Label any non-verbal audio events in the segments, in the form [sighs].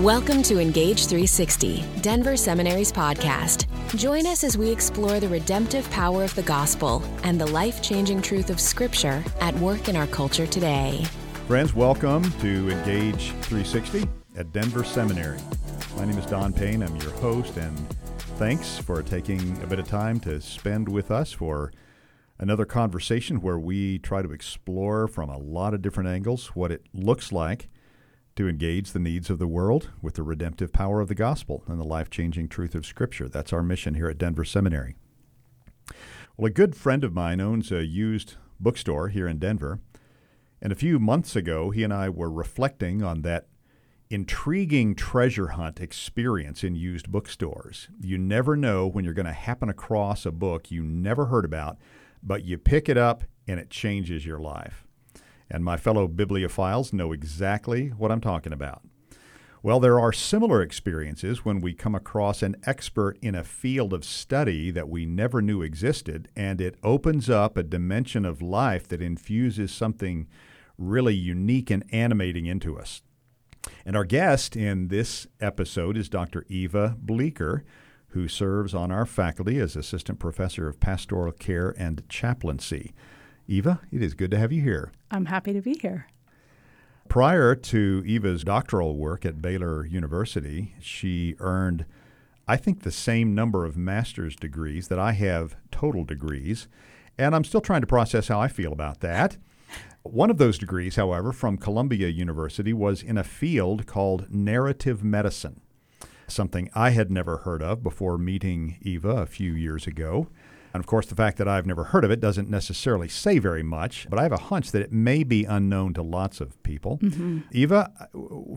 Welcome to Engage 360, Denver Seminary's podcast. Join us as we explore the redemptive power of the gospel and the life changing truth of Scripture at work in our culture today. Friends, welcome to Engage 360 at Denver Seminary. My name is Don Payne. I'm your host, and thanks for taking a bit of time to spend with us for another conversation where we try to explore from a lot of different angles what it looks like to engage the needs of the world with the redemptive power of the gospel and the life changing truth of Scripture. That's our mission here at Denver Seminary. Well, a good friend of mine owns a used bookstore here in Denver. And a few months ago, he and I were reflecting on that intriguing treasure hunt experience in used bookstores. You never know when you're going to happen across a book you never heard about, but you pick it up and it changes your life and my fellow bibliophiles know exactly what I'm talking about. Well, there are similar experiences when we come across an expert in a field of study that we never knew existed, and it opens up a dimension of life that infuses something really unique and animating into us. And our guest in this episode is Dr. Eva Bleeker, who serves on our faculty as Assistant Professor of Pastoral Care and Chaplaincy. Eva, it is good to have you here. I'm happy to be here. Prior to Eva's doctoral work at Baylor University, she earned, I think, the same number of master's degrees that I have total degrees. And I'm still trying to process how I feel about that. One of those degrees, however, from Columbia University was in a field called narrative medicine, something I had never heard of before meeting Eva a few years ago. And of course, the fact that I've never heard of it doesn't necessarily say very much, but I have a hunch that it may be unknown to lots of people. Mm-hmm. Eva,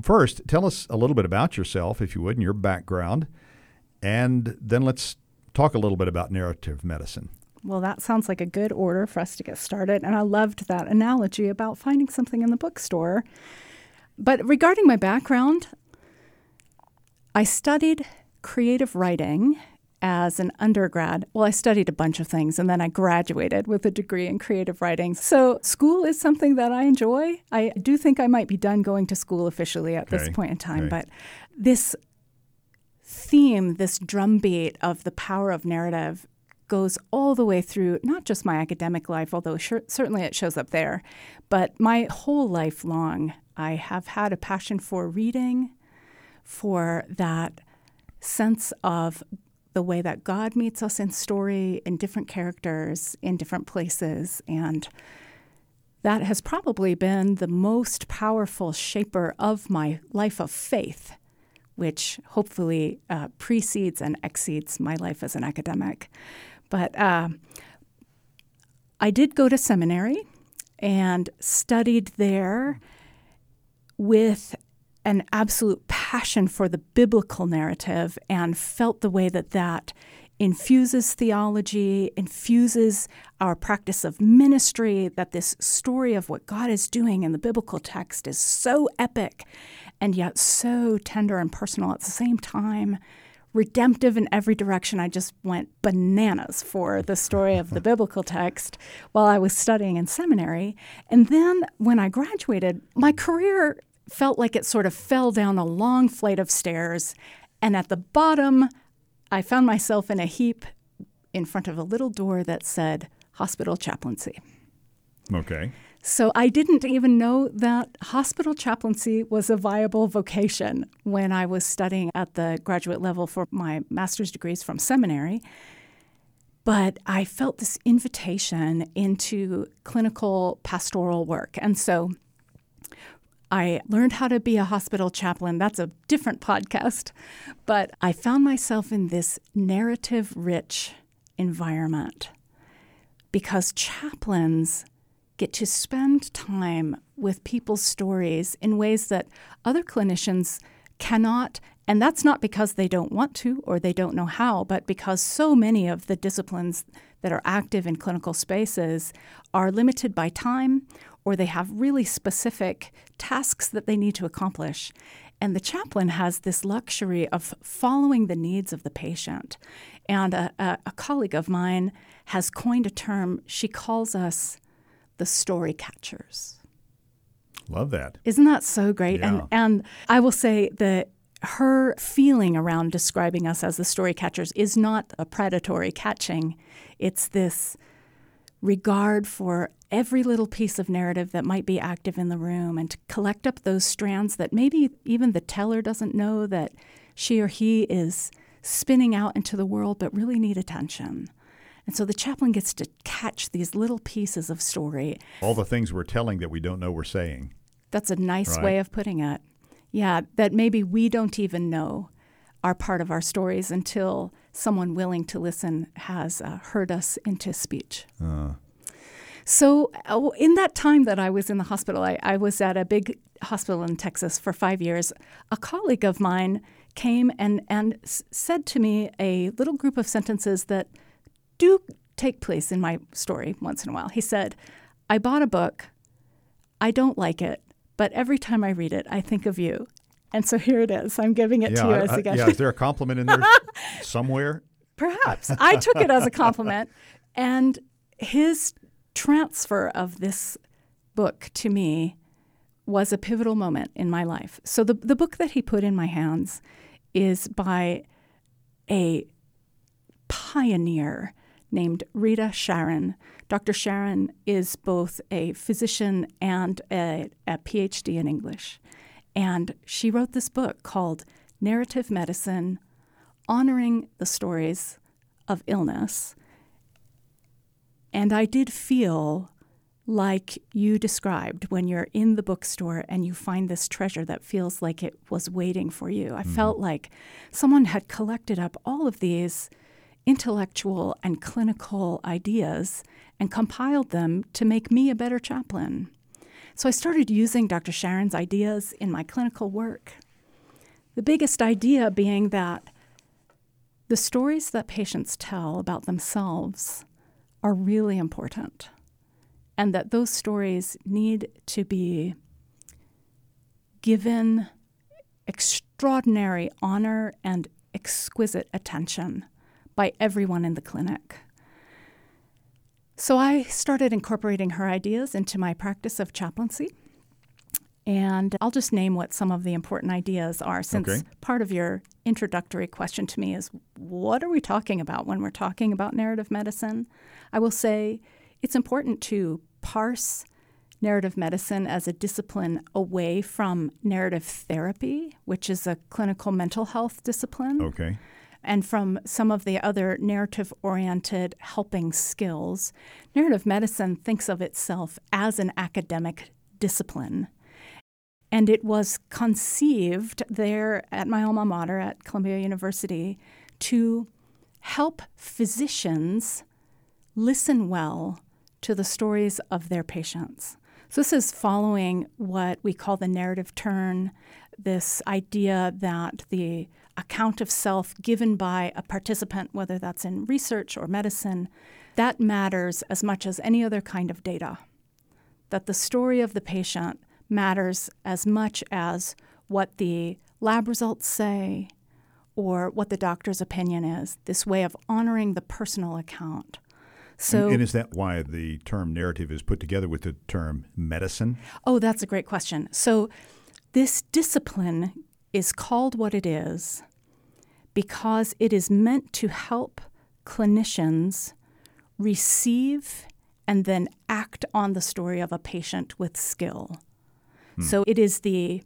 first, tell us a little bit about yourself, if you would, and your background, and then let's talk a little bit about narrative medicine. Well, that sounds like a good order for us to get started. And I loved that analogy about finding something in the bookstore. But regarding my background, I studied creative writing as an undergrad. Well, I studied a bunch of things and then I graduated with a degree in creative writing. So, school is something that I enjoy. I do think I might be done going to school officially at okay. this point in time, okay. but this theme, this drumbeat of the power of narrative goes all the way through not just my academic life, although sure, certainly it shows up there, but my whole life long. I have had a passion for reading, for that sense of the way that God meets us in story, in different characters, in different places. And that has probably been the most powerful shaper of my life of faith, which hopefully uh, precedes and exceeds my life as an academic. But uh, I did go to seminary and studied there with an absolute passion for the biblical narrative and felt the way that that infuses theology, infuses our practice of ministry, that this story of what God is doing in the biblical text is so epic and yet so tender and personal at the same time. Redemptive in every direction. I just went bananas for the story of the [laughs] biblical text while I was studying in seminary. And then when I graduated, my career felt like it sort of fell down a long flight of stairs. And at the bottom, I found myself in a heap in front of a little door that said hospital chaplaincy. Okay. So I didn't even know that hospital chaplaincy was a viable vocation when I was studying at the graduate level for my master's degrees from seminary. But I felt this invitation into clinical pastoral work. And so I learned how to be a hospital chaplain. That's a different podcast. But I found myself in this narrative rich environment because chaplains get to spend time with people's stories in ways that other clinicians cannot. And that's not because they don't want to or they don't know how, but because so many of the disciplines that are active in clinical spaces are limited by time or they have really specific tasks that they need to accomplish. And the chaplain has this luxury of following the needs of the patient. And a, a, a colleague of mine has coined a term, she calls us the story catchers. Love that. Isn't that so great? Yeah. And and I will say that her feeling around describing us as the story catchers is not a predatory catching. It's this regard for every little piece of narrative that might be active in the room and to collect up those strands that maybe even the teller doesn't know that she or he is spinning out into the world but really need attention. And so the chaplain gets to catch these little pieces of story. All the things we're telling that we don't know we're saying. That's a nice Right. way of putting it. Yeah, that maybe we don't even know are part of our stories until someone willing to listen has uh, heard us into speech. Uh, So, uh, in that time that I was in the hospital, I, I was at a big hospital in Texas for five years. A colleague of mine came and, and said to me a little group of sentences that do take place in my story once in a while. He said, I bought a book. I don't like it, but every time I read it, I think of you. And so here it is. I'm giving it yeah, to you I- as a gift. yeah. Is there a compliment in there [laughs] somewhere? Perhaps. I took it as a [laughs] compliment. And his transfer of this book to me was a pivotal moment in my life. So the, the book that he put in my hands is by a pioneer named Rita Charon. Dr. Charon is both a physician and a, a PhD in English. And she wrote this book called Narrative Medicine Honoring the Stories of Illness. And I did feel like you described when you're in the bookstore and you find this treasure that feels like it was waiting for you. I mm-hmm. felt like someone had collected up all of these intellectual and clinical ideas and compiled them to make me a better chaplain. So I started using Dr. Charon's ideas in my clinical work. The biggest idea being that the stories that patients tell about themselves are really important, and that those stories need to be given extraordinary honor and exquisite attention by everyone in the clinic. So I started incorporating her ideas into my practice of chaplaincy. And I'll just name what some of the important ideas are since Okay. part of your introductory question to me is what are we talking about when we're talking about narrative medicine? I will say it's important to parse narrative medicine as a discipline away from narrative therapy, which is a clinical mental health discipline Okay. and from some of the other narrative oriented helping skills, narrative medicine thinks of itself as an academic discipline. And it was conceived there at my alma mater at Columbia University to help physicians listen well to the stories of their patients. So, this is following what we call the narrative turn, this idea that the account of self given by a participant, whether that's in research or medicine, that matters as much as any other kind of data. That the story of the patient matters as much as what the lab results say or what the doctor's opinion is, this way of honoring the personal account. So, and, and is that why the term narrative is put together with the term medicine? Oh, that's a great question. So, this discipline is called what it is because it is meant to help clinicians receive and then act on the story of a patient with skill. Hmm. So, it is the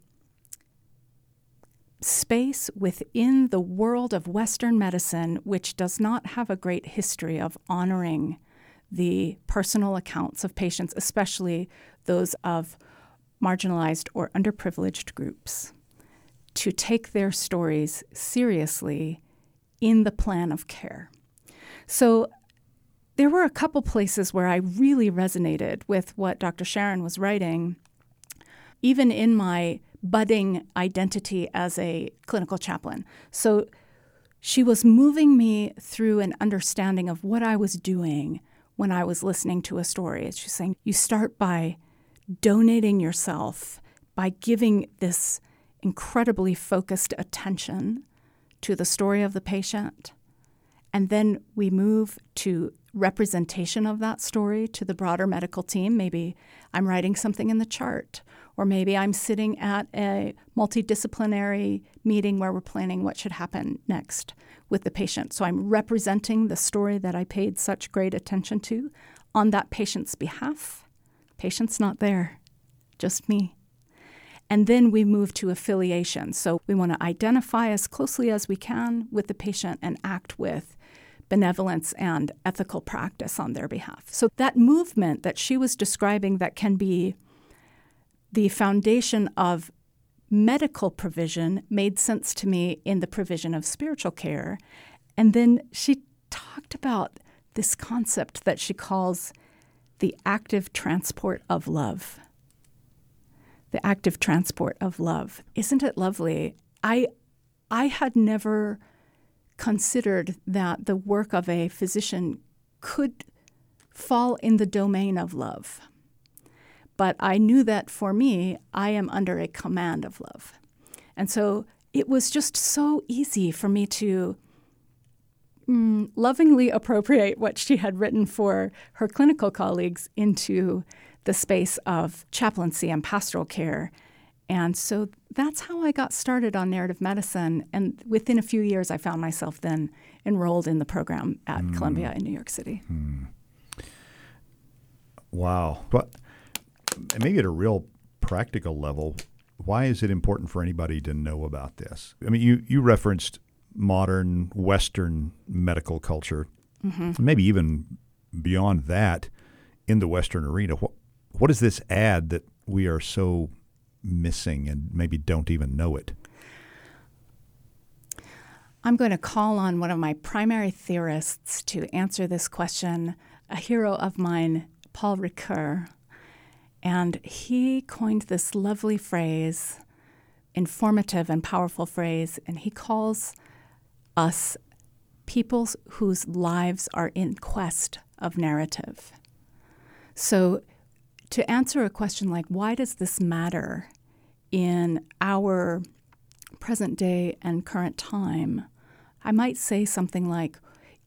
space within the world of Western medicine which does not have a great history of honoring the personal accounts of patients, especially those of marginalized or underprivileged groups, to take their stories seriously in the plan of care. So there were a couple places where I really resonated with what Dr. Charon was writing, even in my budding identity as a clinical chaplain. So she was moving me through an understanding of what I was doing when I was listening to a story. She's saying, you start by donating yourself, by giving this incredibly focused attention to the story of the patient. And then we move to representation of that story to the broader medical team. Maybe I'm writing something in the chart, or maybe I'm sitting at a multidisciplinary meeting where we're planning what should happen next with the patient. So I'm representing the story that I paid such great attention to on that patient's behalf. Patient's not there, just me. And then we move to affiliation. So we want to identify as closely as we can with the patient and act with benevolence and ethical practice on their behalf. So that movement that she was describing that can be the foundation of medical provision made sense to me in the provision of spiritual care. And then she talked about this concept that she calls the active transport of love. The active transport of love. Isn't it lovely? I I had never considered that the work of a physician could fall in the domain of love. But I knew that for me, I am under a command of love. And so it was just so easy for me to mm, lovingly appropriate what she had written for her clinical colleagues into the space of chaplaincy and pastoral care. And so that's how I got started on narrative medicine. And within a few years, I found myself then enrolled in the program at mm. Columbia in New York City. Mm. Wow. But maybe at a real practical level, why is it important for anybody to know about this? I mean, you, you referenced modern Western medical culture, mm-hmm. maybe even beyond that in the Western arena. What, what does this add that we are so missing and maybe don't even know it? I'm going to call on one of my primary theorists to answer this question, a hero of mine, Paul Ricoeur. And he coined this lovely phrase, informative and powerful phrase, and he calls us people whose lives are in quest of narrative. So, to answer a question like, why does this matter in our present day and current time, I might say something like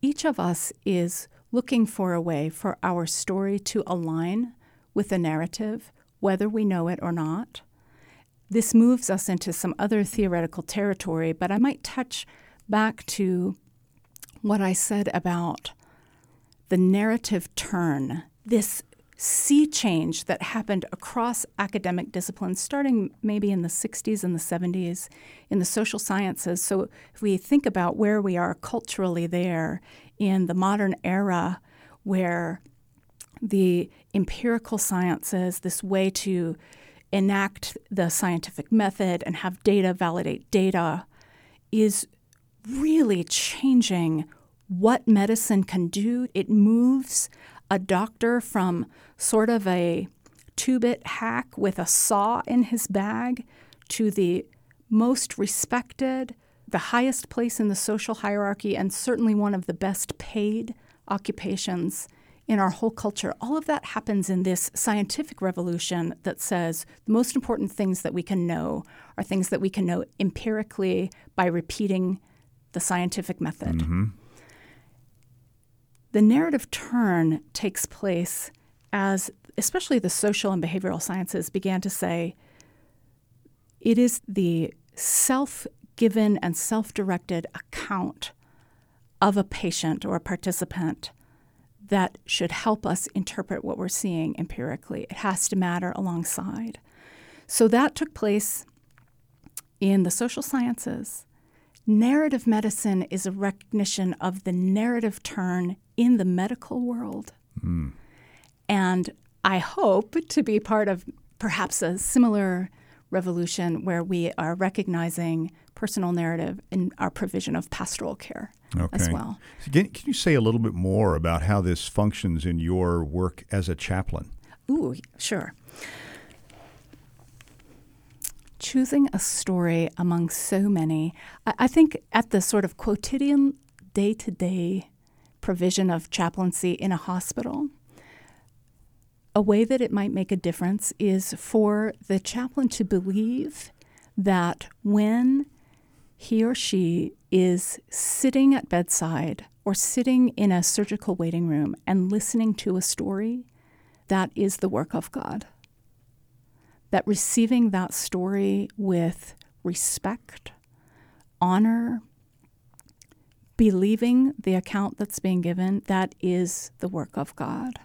each of us is looking for a way for our story to align with a narrative, whether we know it or not. This moves us into some other theoretical territory, but I might touch back to what I said about the narrative turn, this sea change that happened across academic disciplines, starting maybe in the 60s and the 70s in the social sciences. So, if we think about where we are culturally there in the modern era, where the empirical sciences, this way to enact the scientific method and have data validate data, is really changing what medicine can do. It moves a doctor from sort of a two bit hack with a saw in his bag to the most respected, the highest place in the social hierarchy, and certainly one of the best paid occupations in our whole culture. All of that happens in this scientific revolution that says the most important things that we can know are things that we can know empirically by repeating the scientific method. Mm-hmm. The narrative turn takes place as, especially the social and behavioral sciences began to say, it is the self given and self directed account of a patient or a participant that should help us interpret what we're seeing empirically. It has to matter alongside. So that took place in the social sciences. Narrative medicine is a recognition of the narrative turn in the medical world. Mm. And I hope to be part of perhaps a similar revolution where we are recognizing personal narrative in our provision of pastoral care okay. as well. Can, can, you say a little bit more about how this functions in your work as a chaplain? Ooh, sure. Choosing a story among so many, I, I think at the sort of quotidian day to day provision of chaplaincy in a hospital, a way that it might make a difference is for the chaplain to believe that when he or she is sitting at bedside or sitting in a surgical waiting room and listening to a story, that is the work of God. That receiving that story with respect, honor, believing the account that's being given, that is the work of God.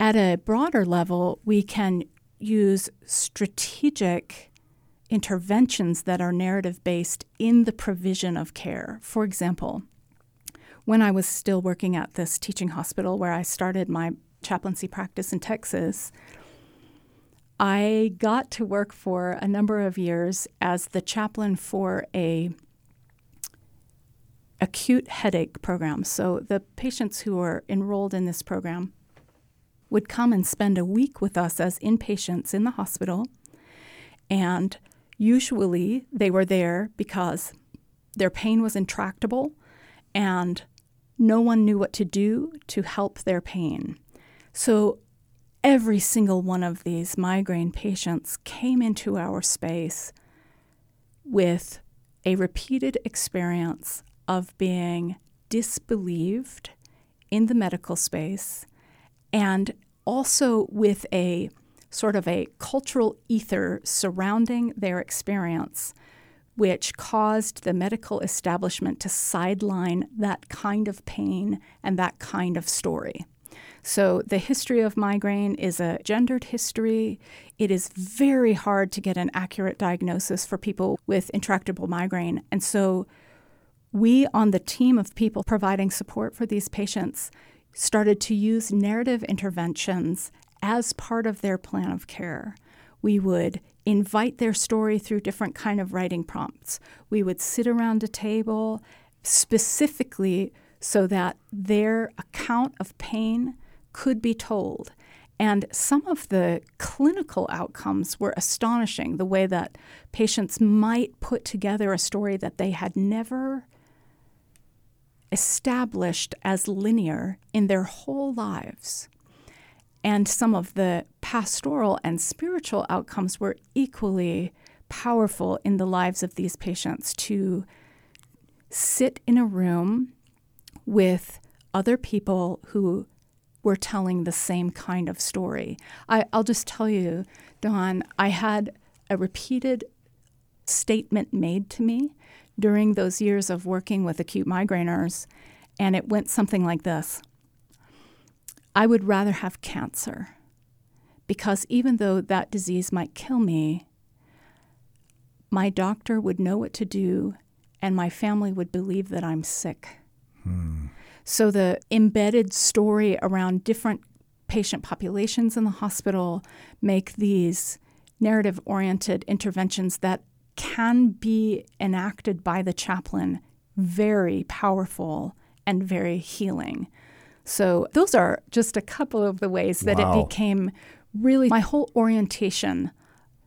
At a broader level, we can use strategic interventions that are narrative based in the provision of care. For example, when I was still working at this teaching hospital where I started my chaplaincy practice in Texas, I got to work for a number of years as the chaplain for a acute headache program. So the patients who are enrolled in this program would come and spend a week with us as inpatients in the hospital. And usually they were there because their pain was intractable and no one knew what to do to help their pain. So every single one of these migraine patients came into our space with a repeated experience of being disbelieved in the medical space and also with a sort of a cultural ether surrounding their experience, which caused the medical establishment to sideline that kind of pain and that kind of story. So, the history of migraine is a gendered history. It is very hard to get an accurate diagnosis for people with intractable migraine. And so, we on the team of people providing support for these patients started to use narrative interventions as part of their plan of care. We would invite their story through different kind of writing prompts. We would sit around a table specifically so that their account of pain could be told. And some of the clinical outcomes were astonishing the way that patients might put together a story that they had never established as linear in their whole lives. And some of the pastoral and spiritual outcomes were equally powerful in the lives of these patients to sit in a room with other people who were telling the same kind of story. I, will just tell you, Don, I had a repeated statement made to me during those years of working with acute migraineurs, and it went something like this I would rather have cancer because even though that disease might kill me, my doctor would know what to do and my family would believe that I'm sick. Hmm. So the embedded story around different patient populations in the hospital make these narrative oriented interventions that can be enacted by the chaplain very powerful and very healing. So, those are just a couple of the ways that wow. it became really my whole orientation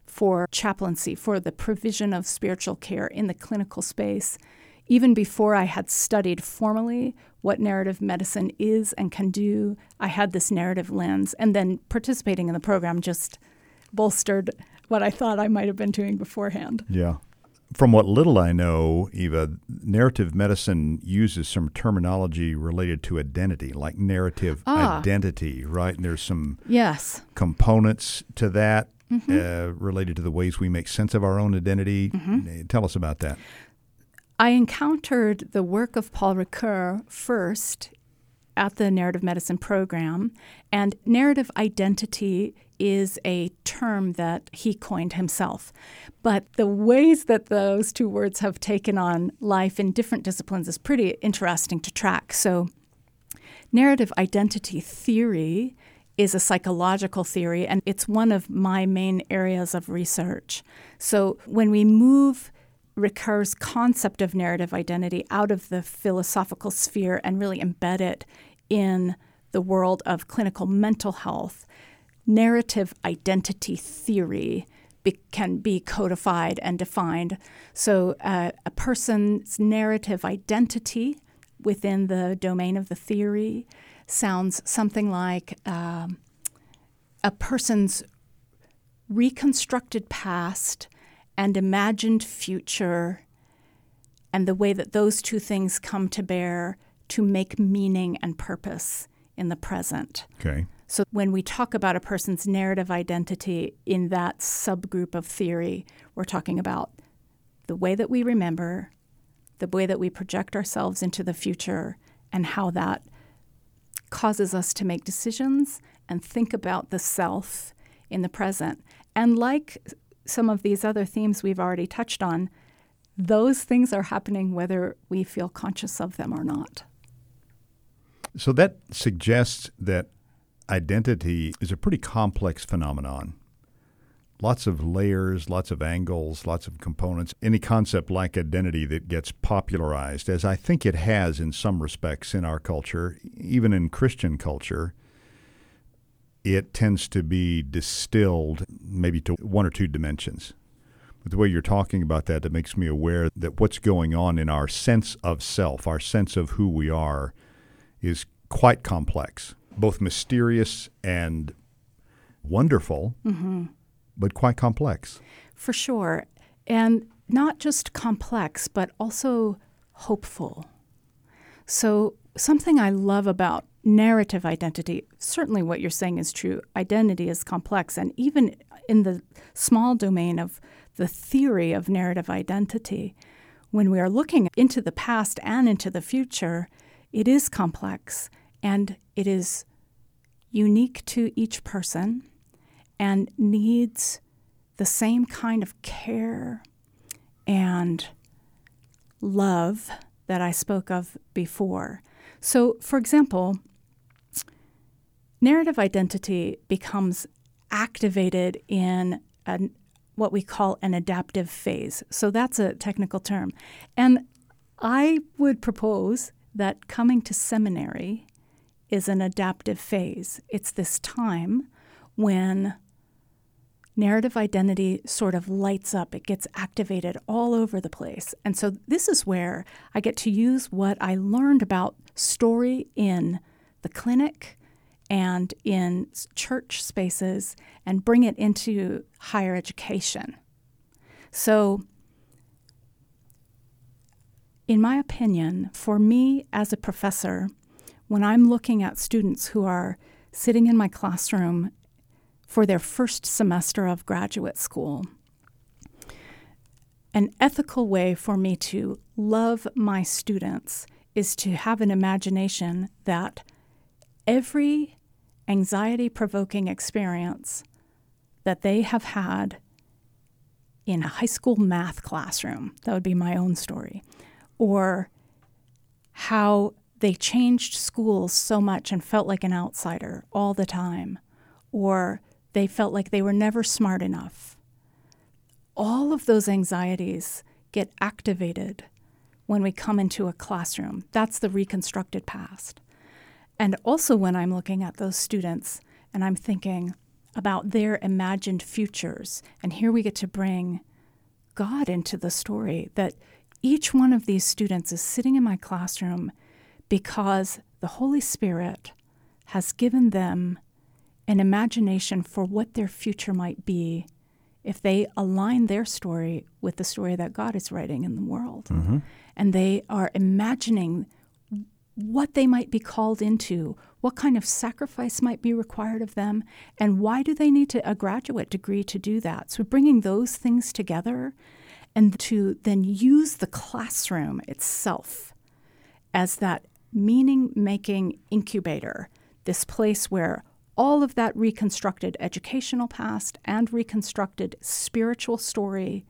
for chaplaincy, for the provision of spiritual care in the clinical space. Even before I had studied formally what narrative medicine is and can do, I had this narrative lens. And then participating in the program just bolstered what I thought I might have been doing beforehand. Yeah. From what little I know, Eva, narrative medicine uses some terminology related to identity, like narrative ah. identity, right? And there's some yes components to that mm-hmm. uh, related to the ways we make sense of our own identity. Mm-hmm. Tell us about that. I encountered the work of Paul Ricoeur first at the narrative medicine program, and narrative identity is a term that he coined himself. But the ways that those two words have taken on life in different disciplines is pretty interesting to track. So, narrative identity theory is a psychological theory, and it's one of my main areas of research. So, when we move Ricoeur's concept of narrative identity out of the philosophical sphere and really embed it in the world of clinical mental health, narrative identity theory be, can be codified and defined. So, uh, a person's narrative identity within the domain of the theory sounds something like um, a person's reconstructed past and imagined future and the way that those two things come to bear to make meaning and purpose in the present. Okay. So when we talk about a person's narrative identity in that subgroup of theory, we're talking about the way that we remember, the way that we project ourselves into the future, and how that causes us to make decisions and think about the self in the present. And like some of these other themes we've already touched on, those things are happening whether we feel conscious of them or not. So that suggests that identity is a pretty complex phenomenon. Lots of layers, lots of angles, lots of components. Any concept like identity that gets popularized, as I think it has in some respects in our culture, even in Christian culture, it tends to be distilled maybe to one or two dimensions. But the way you're talking about that, that makes me aware that what's going on in our sense of self, our sense of who we are, is quite complex, both mysterious and wonderful, mm-hmm. but quite complex. For sure. And not just complex, but also hopeful. So, something I love about narrative identity, certainly what you're saying is true. Identity is complex. And even in the small domain of the theory of narrative identity, when we are looking into the past and into the future, it is complex and it is unique to each person and needs the same kind of care and love that I spoke of before. So, for example, narrative identity becomes activated in an, what we call an adaptive phase. So, that's a technical term. And I would propose that coming to seminary is an adaptive phase. It's this time when narrative identity sort of lights up, it gets activated all over the place. And so this is where I get to use what I learned about story in the clinic and in church spaces and bring it into higher education. So in my opinion, for me as a professor, when I'm looking at students who are sitting in my classroom for their first semester of graduate school, an ethical way for me to love my students is to have an imagination that every anxiety provoking experience that they have had in a high school math classroom, that would be my own story, or how they changed schools so much and felt like an outsider all the time, or they felt like they were never smart enough. All of those anxieties get activated when we come into a classroom. That's the reconstructed past. And also, when I'm looking at those students and I'm thinking about their imagined futures, and here we get to bring God into the story that each one of these students is sitting in my classroom because the Holy Spirit has given them an imagination for what their future might be if they align their story with the story that God is writing in the world. Mm-hmm. And they are imagining what they might be called into, what kind of sacrifice might be required of them, and why do they need to, a graduate degree to do that? So, bringing those things together and to then use the classroom itself as that meaning making incubator, this place where all of that reconstructed educational past and reconstructed spiritual story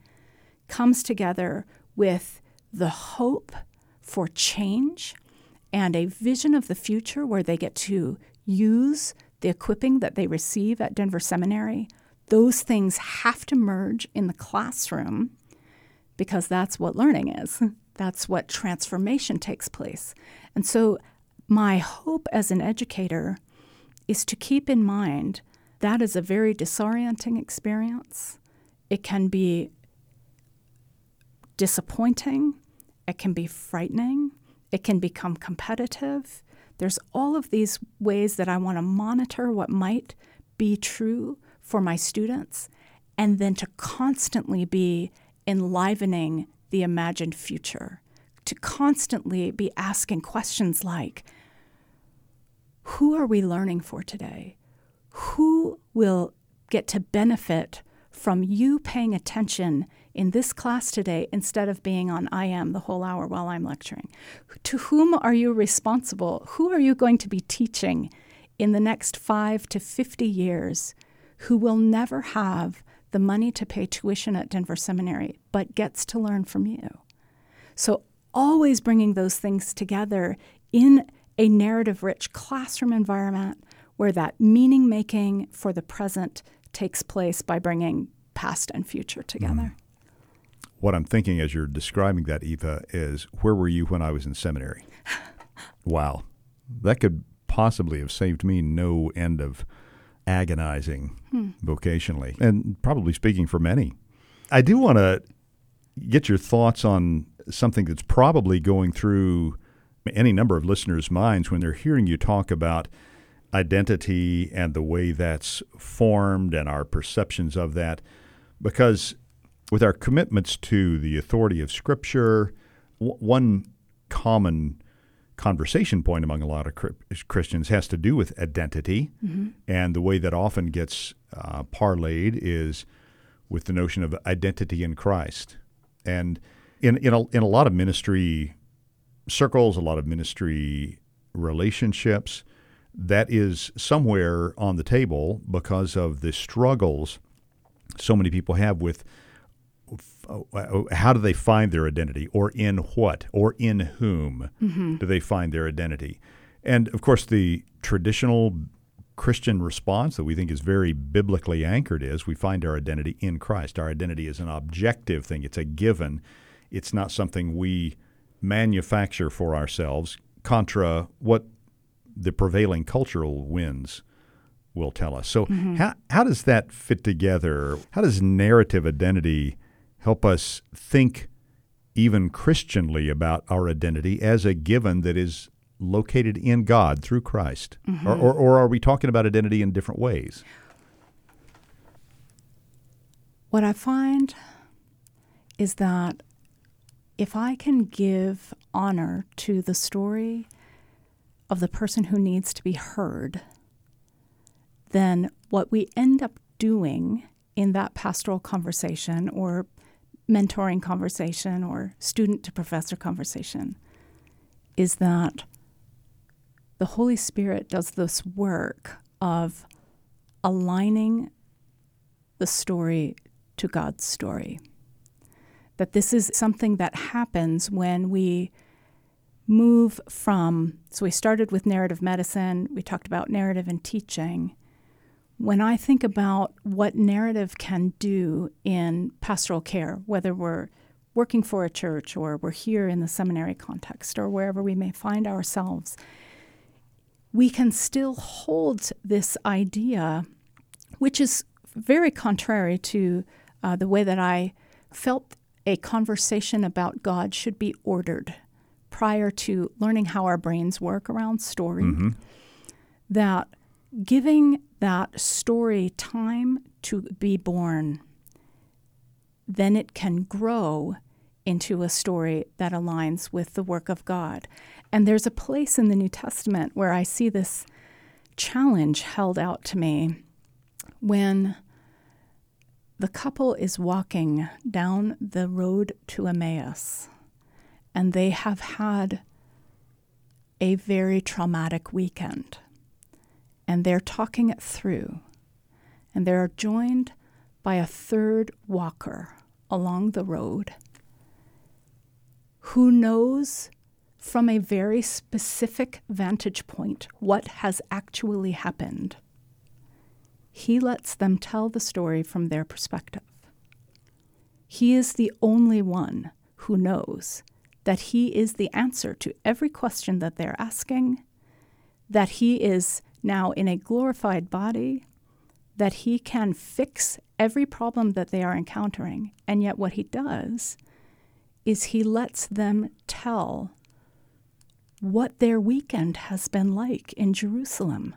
comes together with the hope for change and a vision of the future where they get to use the equipping that they receive at Denver Seminary. Those things have to merge in the classroom because that's what learning is. That's what transformation takes place. And so, my hope as an educator is to keep in mind that is a very disorienting experience. It can be disappointing, it can be frightening, it can become competitive. There's all of these ways that I want to monitor what might be true for my students and then to constantly be enlivening the imagined future. To constantly be asking questions like Who are we learning for today? Who will get to benefit from you paying attention in this class today instead of being on I am the whole hour while I'm lecturing? To whom are you responsible? Who are you going to be teaching in the next five to 50 years who will never have the money to pay tuition at Denver Seminary but gets to learn from you? So, always bringing those things together in a narrative rich classroom environment where that meaning making for the present takes place by bringing past and future together. Mm what I'm thinking as you're describing that, Eva, is where were you when I was in seminary? [sighs] wow. That could possibly have saved me no end of agonizing hmm. vocationally, and probably speaking for many. I do want to get your thoughts on something that's probably going through any number of listeners' minds when they're hearing you talk about identity and the way that's formed and our perceptions of that. Because with our commitments to the authority of Scripture, w- one common conversation point among a lot of Christians has to do with identity. Mm-hmm. And the way that often gets uh, parlayed is with the notion of identity in Christ. And in, in, a, in a lot of ministry circles, a lot of ministry relationships, that is somewhere on the table because of the struggles so many people have with how do they find their identity? Or in what? Or in whom mm-hmm. do they find their identity? And of course the traditional christian response that we think is very biblically anchored is we find our identity in christ. Our identity is an objective thing. It's a given. It's not something we manufacture for ourselves contra what the prevailing cultural winds will tell us. So mm-hmm. how, how does that fit together? How does narrative identity help us think even Christianly about our identity as a given that is located in God through Christ? Mm-hmm. Or, or, or, are we talking about identity in different ways? What I find is that if I can give honor to the story of the person who needs to be heard, then what we end up doing in that pastoral conversation or mentoring conversation or student to professor conversation is that the Holy Spirit does this work of aligning the story to God's story. That this is something that happens when we move from, so we started with narrative medicine, we talked about narrative and teaching, when I think about what narrative can do in pastoral care, whether we're working for a church or we're here in the seminary context or wherever we may find ourselves, we can still hold this idea, which is very contrary to uh, the way that I felt a conversation about God should be ordered prior to learning how our brains work around story. Mm-hmm. That giving that story time to be born, then it can grow into a story that aligns with the work of God. And there's a place in the New Testament where I see this challenge held out to me when the couple is walking down the road to Emmaus and they have had a very traumatic weekend and they're talking it through. And they're joined by a third walker along the road who knows from a very specific vantage point what has actually happened. He lets them tell the story from their perspective. He is the only one who knows that he is the answer to every question that they're asking, that he is now in a glorified body, that he can fix every problem that they are encountering. And yet, what he does is he lets them tell what their weekend has been like in Jerusalem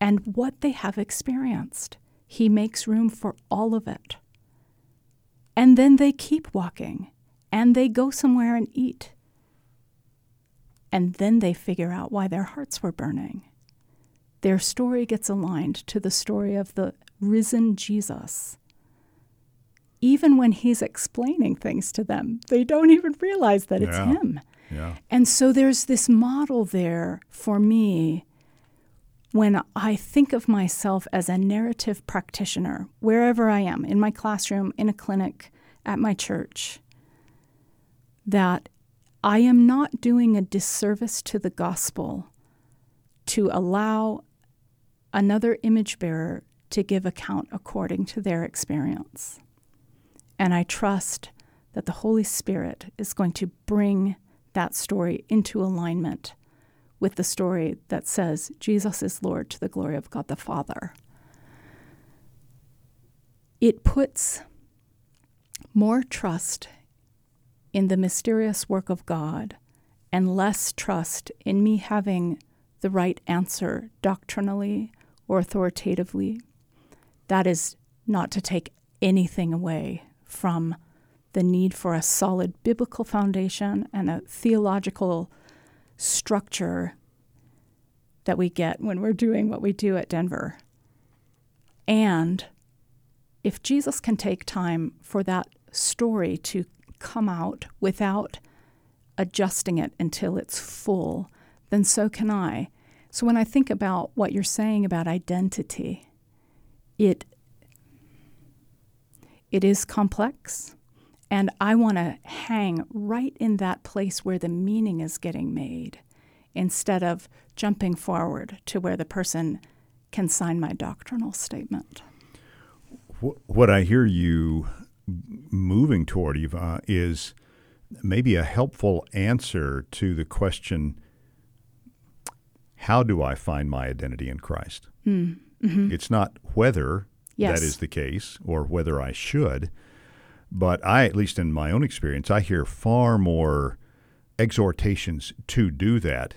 and what they have experienced. He makes room for all of it. And then they keep walking and they go somewhere and eat and then they figure out why their hearts were burning. Their story gets aligned to the story of the risen Jesus. Even when he's explaining things to them, they don't even realize that it's him. Yeah. And so there's this model there for me when I think of myself as a narrative practitioner, wherever I am, in my classroom, in a clinic, at my church, that I am not doing a disservice to the gospel to allow another image bearer to give account according to their experience. And I trust that the Holy Spirit is going to bring that story into alignment with the story that says Jesus is Lord to the glory of God the Father. It puts more trust in the mysterious work of God and less trust in me having the right answer doctrinally or authoritatively. That is not to take anything away from the need for a solid biblical foundation and a theological structure that we get when we're doing what we do at Denver. And if Jesus can take time for that story to come out without adjusting it until it's full, then so can I. So when I think about what you're saying about identity, it it is complex and I want to hang right in that place where the meaning is getting made instead of jumping forward to where the person can sign my doctrinal statement. What I hear you moving toward, Eva, is maybe a helpful answer to the question how do I find my identity in Christ? Hmm. Mm-hmm. It's not whether Yes. that is the case or whether I should, but I, at least in my own experience, I hear far more exhortations to do that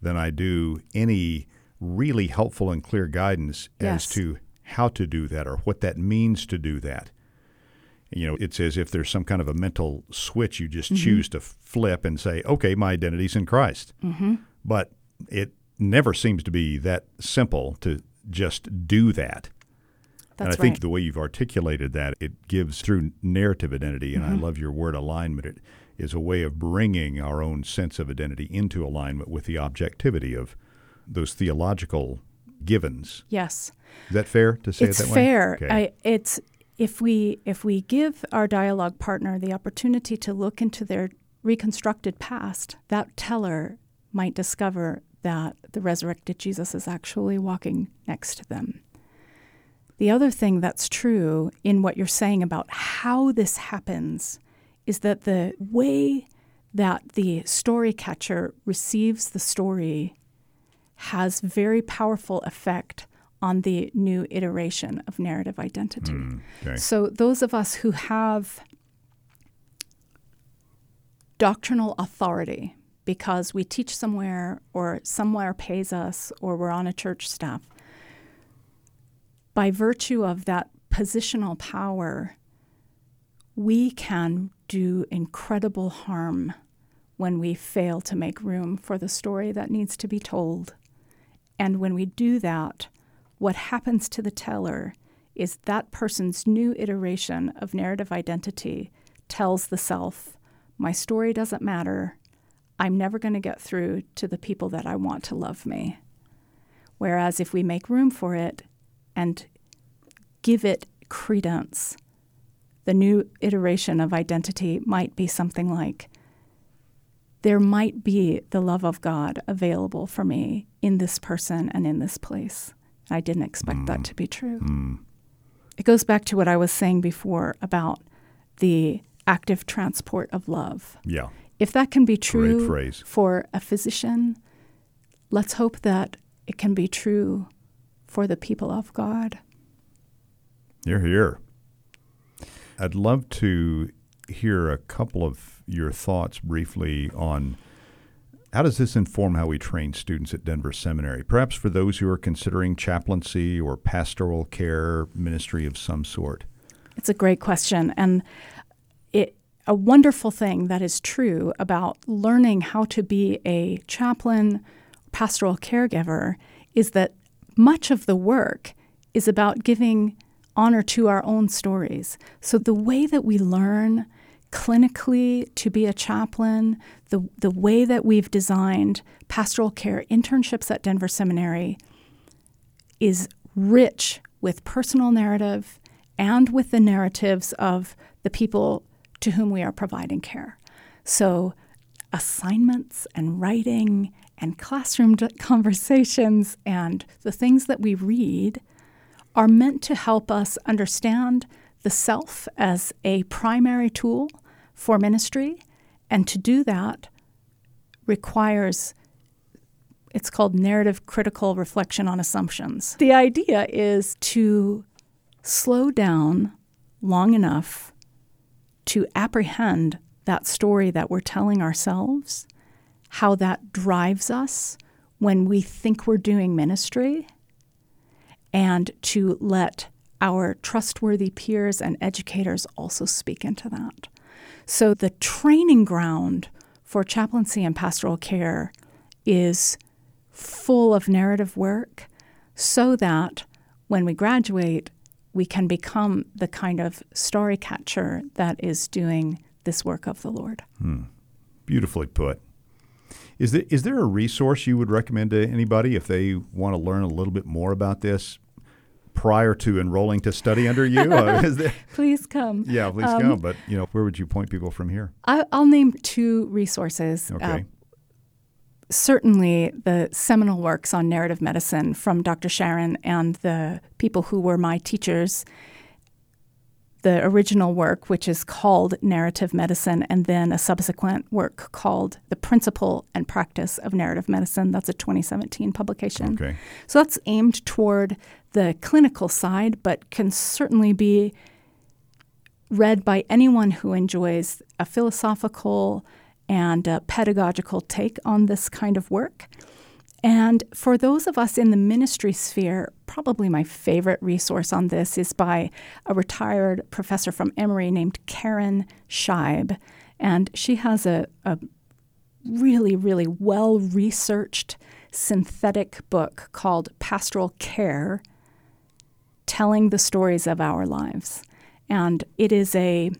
than I do any really helpful and clear guidance Yes. as to how to do that or what that means to do that. You know, it's as if there's some kind of a mental switch you just mm-hmm. choose to flip and say, okay, my identity's in Christ. Mm-hmm. But it never seems to be that simple to just do that. That's and I think the way you've articulated that, it gives through narrative identity, and I mm-hmm. love your word alignment. It is a way of bringing our own sense of identity into alignment with the objectivity of those theological givens. yes. Is that fair to say it's it that fair. way? Okay. I, it's if we if we give our dialogue partner the opportunity to look into their reconstructed past, that teller might discover that the resurrected Jesus is actually walking next to them. The other thing that's true in what you're saying about how this happens is that the way that the story catcher receives the story has very powerful effect on the new iteration of narrative identity. Mm, okay. So those of us who have doctrinal authority because we teach somewhere or somewhere pays us or we're on a church staff, by virtue of that positional power, we can do incredible harm when we fail to make room for the story that needs to be told. And when we do that, what happens to the teller is that person's new iteration of narrative identity tells the self, my story doesn't matter. I'm never going to get through to the people that I want to love me. Whereas if we make room for it and give it credence, the new iteration of identity might be something like, there might be the love of God available for me in this person and in this place. I didn't expect that mm. to be true. Mm. It goes back to what I was saying before about the active transport of love. yeah. If that can be true for a physician, let's hope that it can be true for the people of God. You're here. I'd love to hear a couple of your thoughts briefly on how does this inform how we train students at Denver Seminary? Perhaps for those who are considering chaplaincy or pastoral care ministry of some sort. It's a great question, and it. A wonderful thing that is true about learning how to be a chaplain, pastoral caregiver, is that much of the work is about giving honor to our own stories. So the way that we learn clinically to be a chaplain, the, the way that we've designed pastoral care internships at Denver Seminary is rich with personal narrative and with the narratives of the people to whom we are providing care. So, assignments and writing and classroom conversations and the things that we read are meant to help us understand the self as a primary tool for ministry. And to do that requires, it's called narrative critical reflection on assumptions. The idea is to slow down long enough to apprehend that story that we're telling ourselves, how that drives us when we think we're doing ministry, and to let our trustworthy peers and educators also speak into that. So, the training ground for chaplaincy and pastoral care is full of narrative work so that when we graduate, we can become the kind of story catcher that is doing this work of the Lord. Hmm. Beautifully put. Is there, is there a resource you would recommend to anybody if they want to learn a little bit more about this prior to enrolling to study under you? uh, [laughs] there, please come. Yeah, please um, come. But you know, where would you point people from here? I, will name two resources. Okay. Uh, certainly the seminal works on narrative medicine from Dr. Charon and the people who were my teachers. The original work, which is called Narrative Medicine, and then a subsequent work called The Principle and Practice of Narrative Medicine. That's a 2017 publication. Okay. So that's aimed toward the clinical side, but can certainly be read by anyone who enjoys a philosophical and a pedagogical take on this kind of work. And for those of us in the ministry sphere, probably my favorite resource on this is by a retired professor from Emory named Karen Scheib. And she has a, a really, really well researched synthetic book called Pastoral Care Telling the Stories of Our Lives. And it is a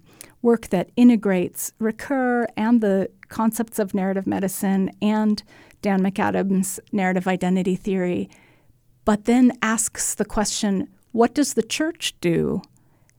work that integrates Ricoeur and the concepts of narrative medicine and Dan McAdams' narrative identity theory, but then asks the question what does the church do?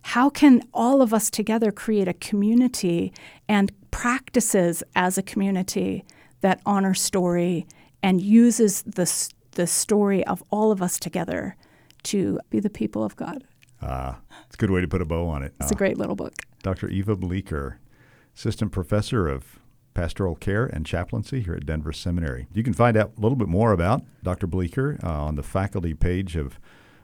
How can all of us together create a community and practices as a community that honor story and uses the, the story of all of us together to be the people of God? Ah, it's a good way to put a bow on it. It's uh, a great little book. Dr. Eva Bleeker, Assistant Professor of Pastoral Care and Chaplaincy here at Denver Seminary. You can find out a little bit more about Dr. Bleeker uh, on the faculty page of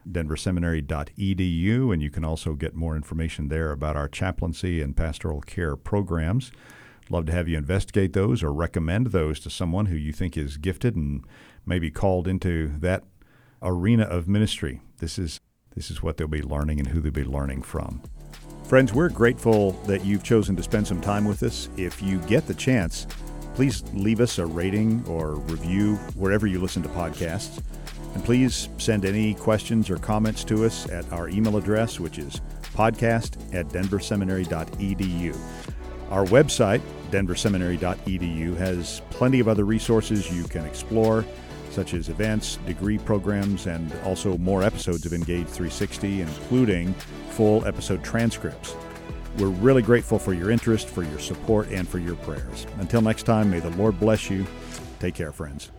denverseminary.edu, and you can also get more information there about our chaplaincy and pastoral care programs. Love to have you investigate those or recommend those to someone who you think is gifted and maybe called into that arena of ministry. This is this is what they'll be learning and who they'll be learning from. Friends, we're grateful that you've chosen to spend some time with us. If you get the chance, please leave us a rating or review wherever you listen to podcasts. And please send any questions or comments to us at our email address, which is podcast at denverseminary.edu. Our website, denverseminary.edu, has plenty of other resources you can explore such as events, degree programs, and also more episodes of Engage 360, including full episode transcripts. We're really grateful for your interest, for your support, and for your prayers. Until next time, may the Lord bless you. Take care, friends.